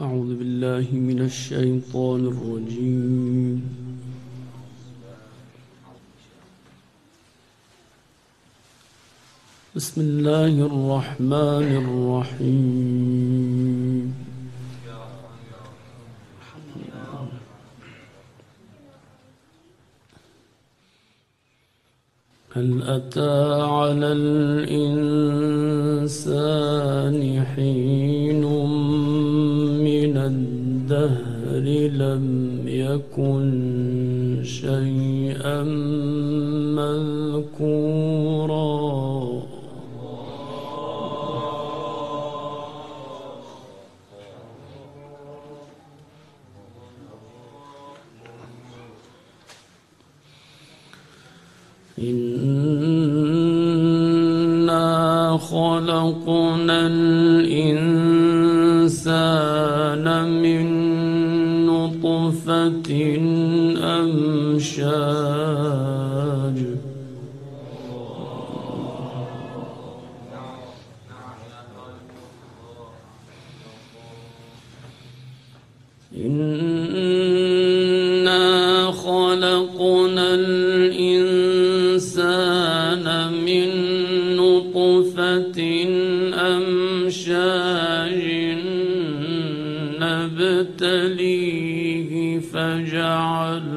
أعوذ بالله من الشيطان الرجيم. بسم الله الرحمن الرحيم. هل أتى على الإنسان حين الدهر لم يكن شيئا مذكورا. إنا خلقنا الإنسان من نطفة أمشاج تليه فجعلناه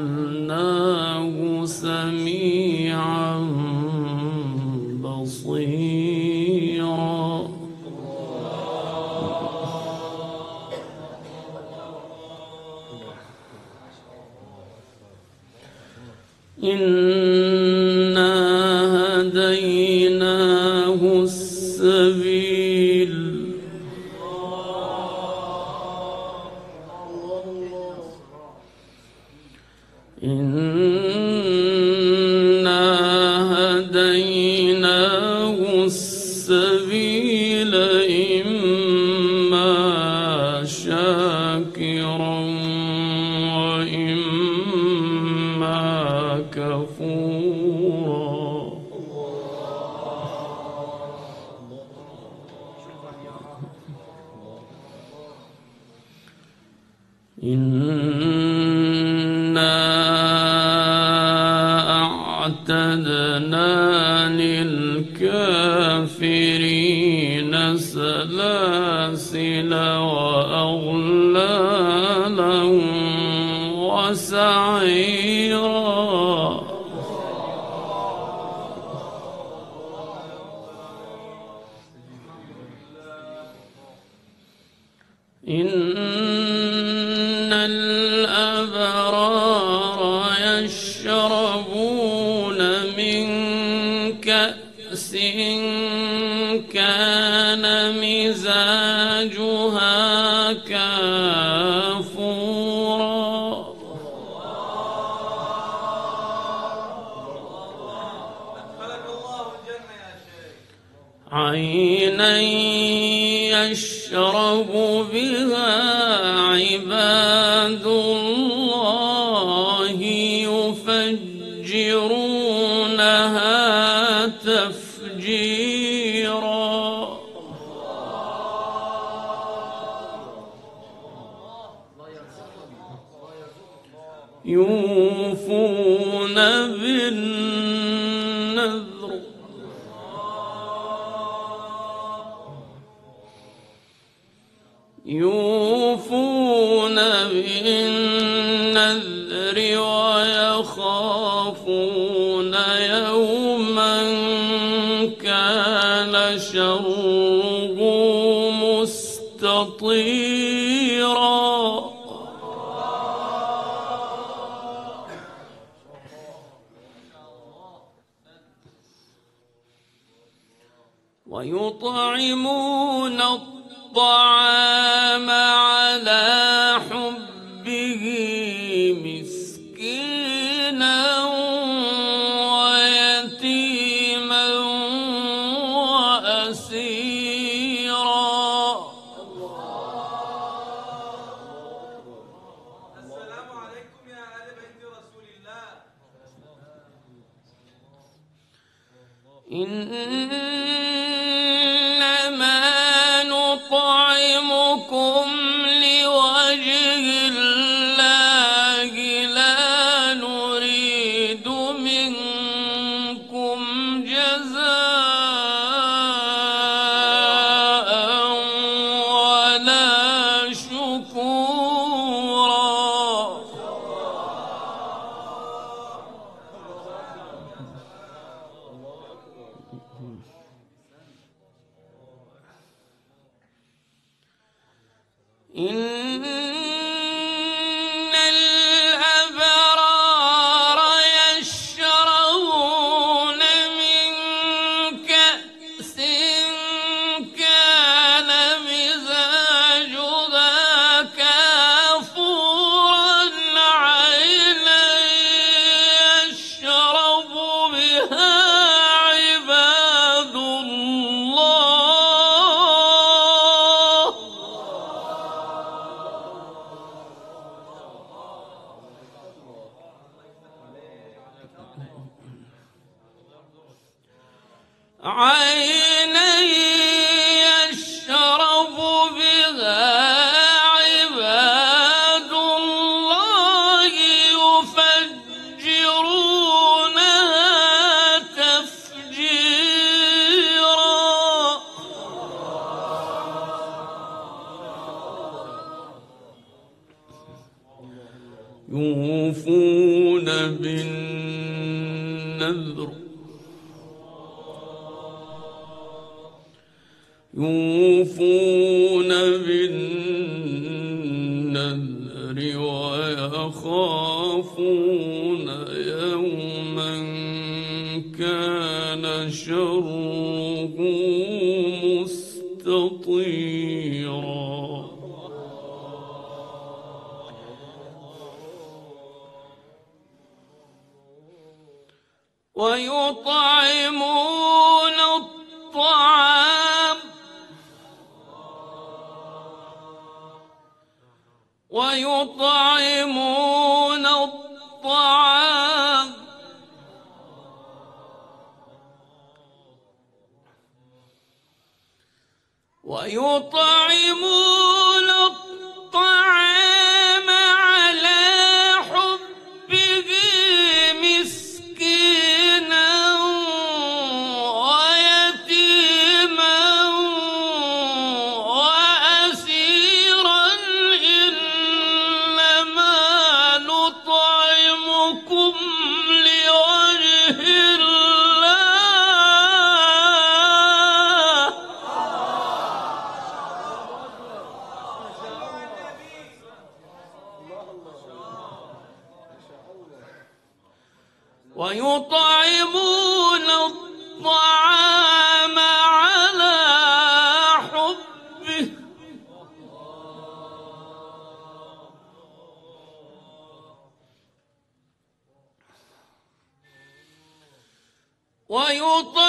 إن يوفون بالنسبة الطعام على يوفون بالنذر ويخافون يوما كان ويطعمون الطعام ويطلق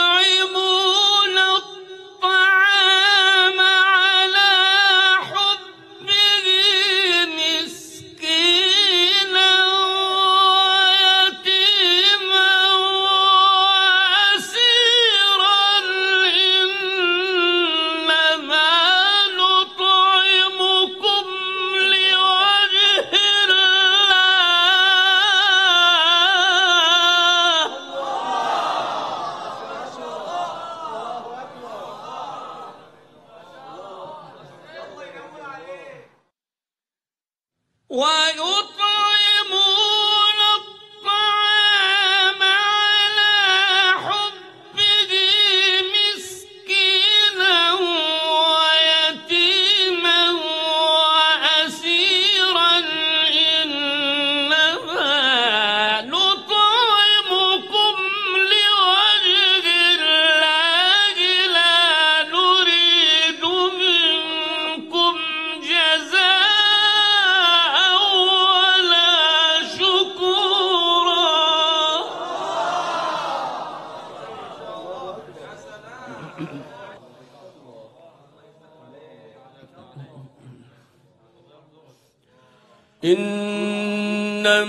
إنما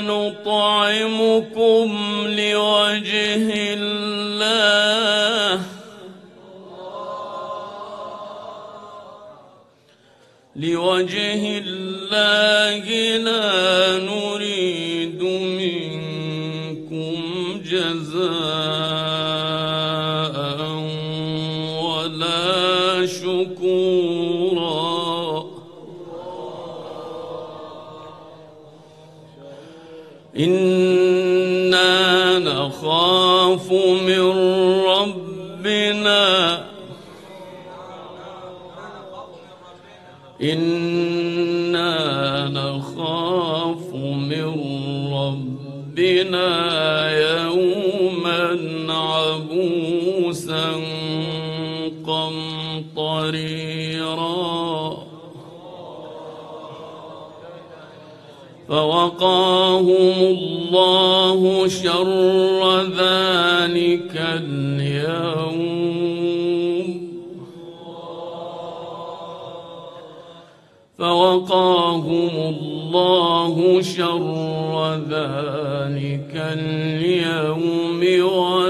نطعمكم لوجه الله. لوجه الله. إنا نخاف من ربنا يوما عبوسا قمطريرا فوقاهم الله شر ذلك فوقاهم الله شر ذلك اليوم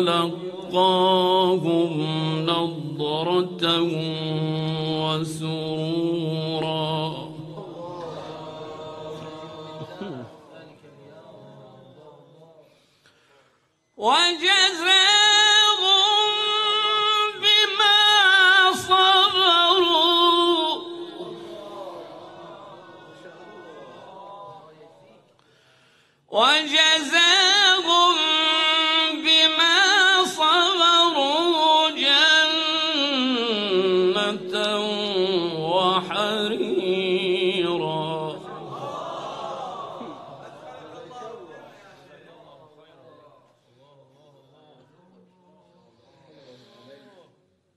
ولقاهم نضرة وسرورا وجزاهم وجزاهم بما صبروا جنة وحريرا.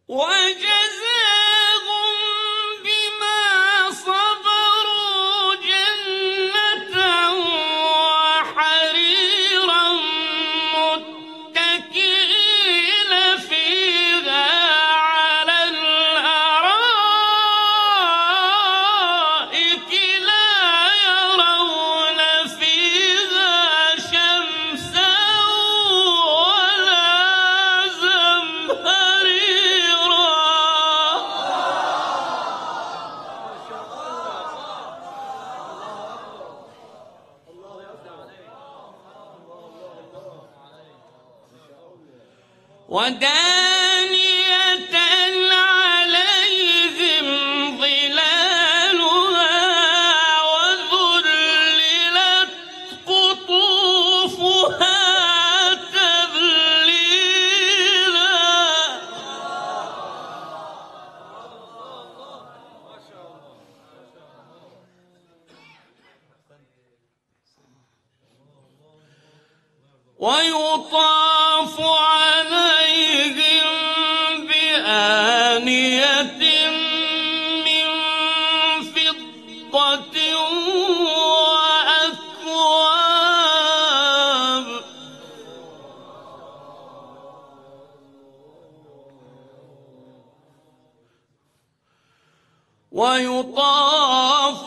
وجزاهم ويطاف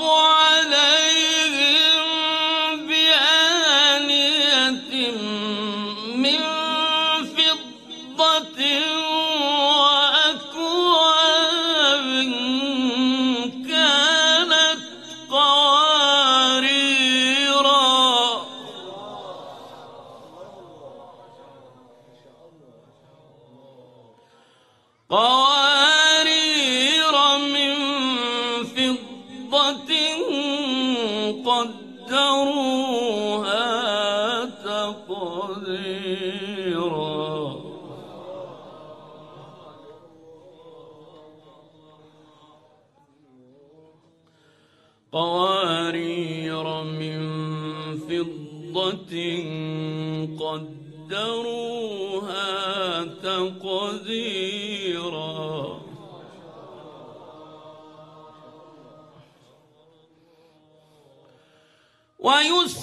قوارير من فضة قدروها تقديرا. ويسقون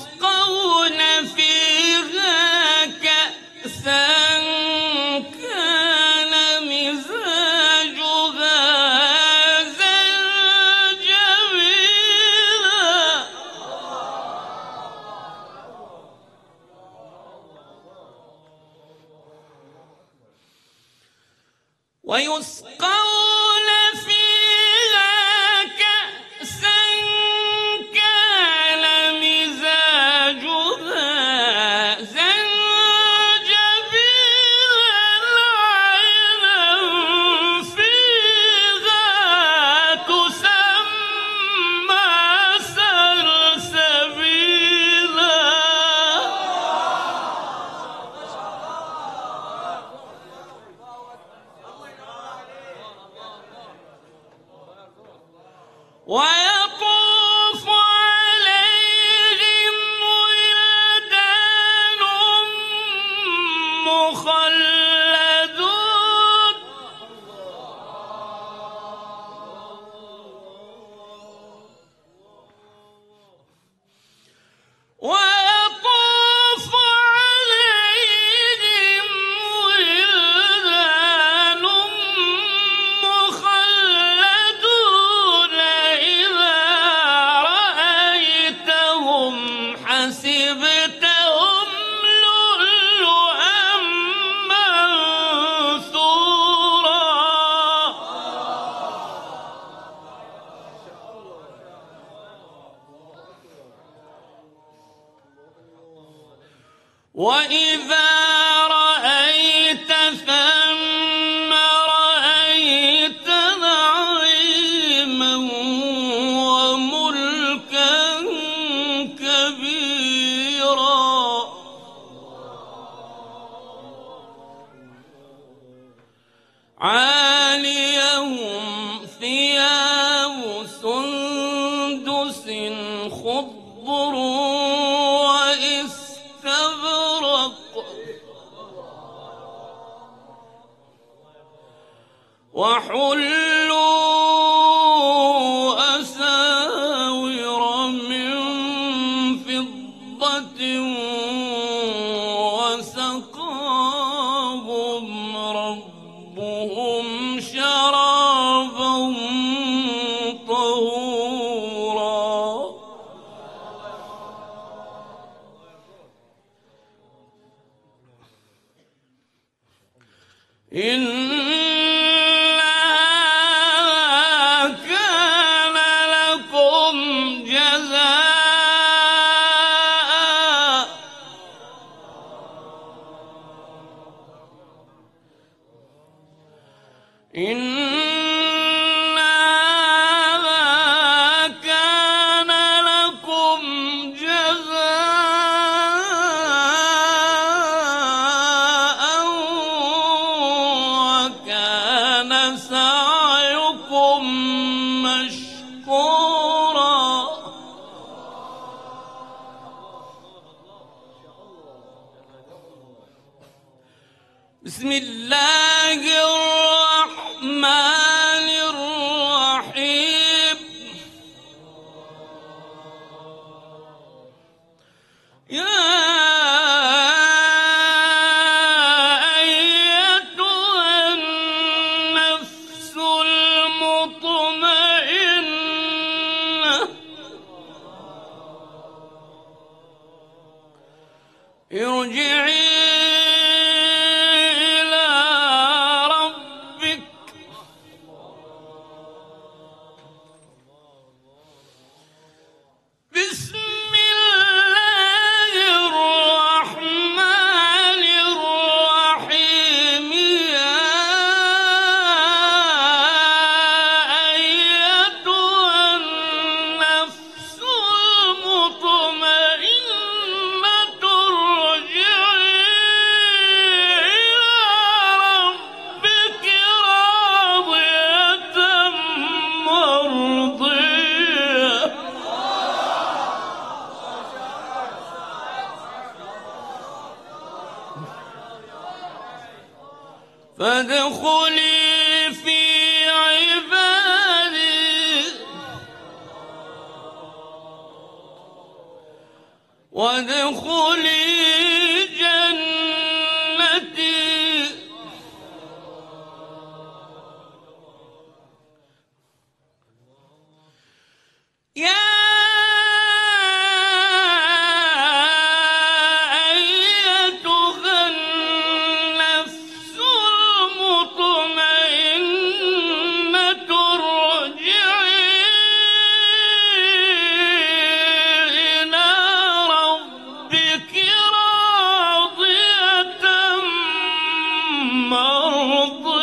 ويسقون ربهم شرابا فادخلي في عبادي. وادخلي مرضية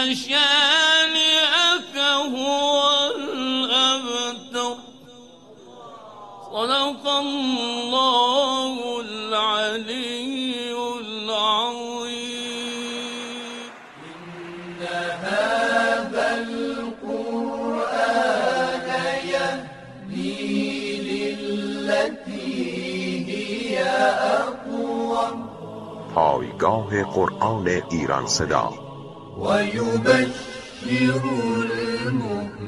إن شانئك هو الأبتر. صدق الله العلي العظيم. پایگاه قرآن ایران صدا. ويبشر المؤمنين.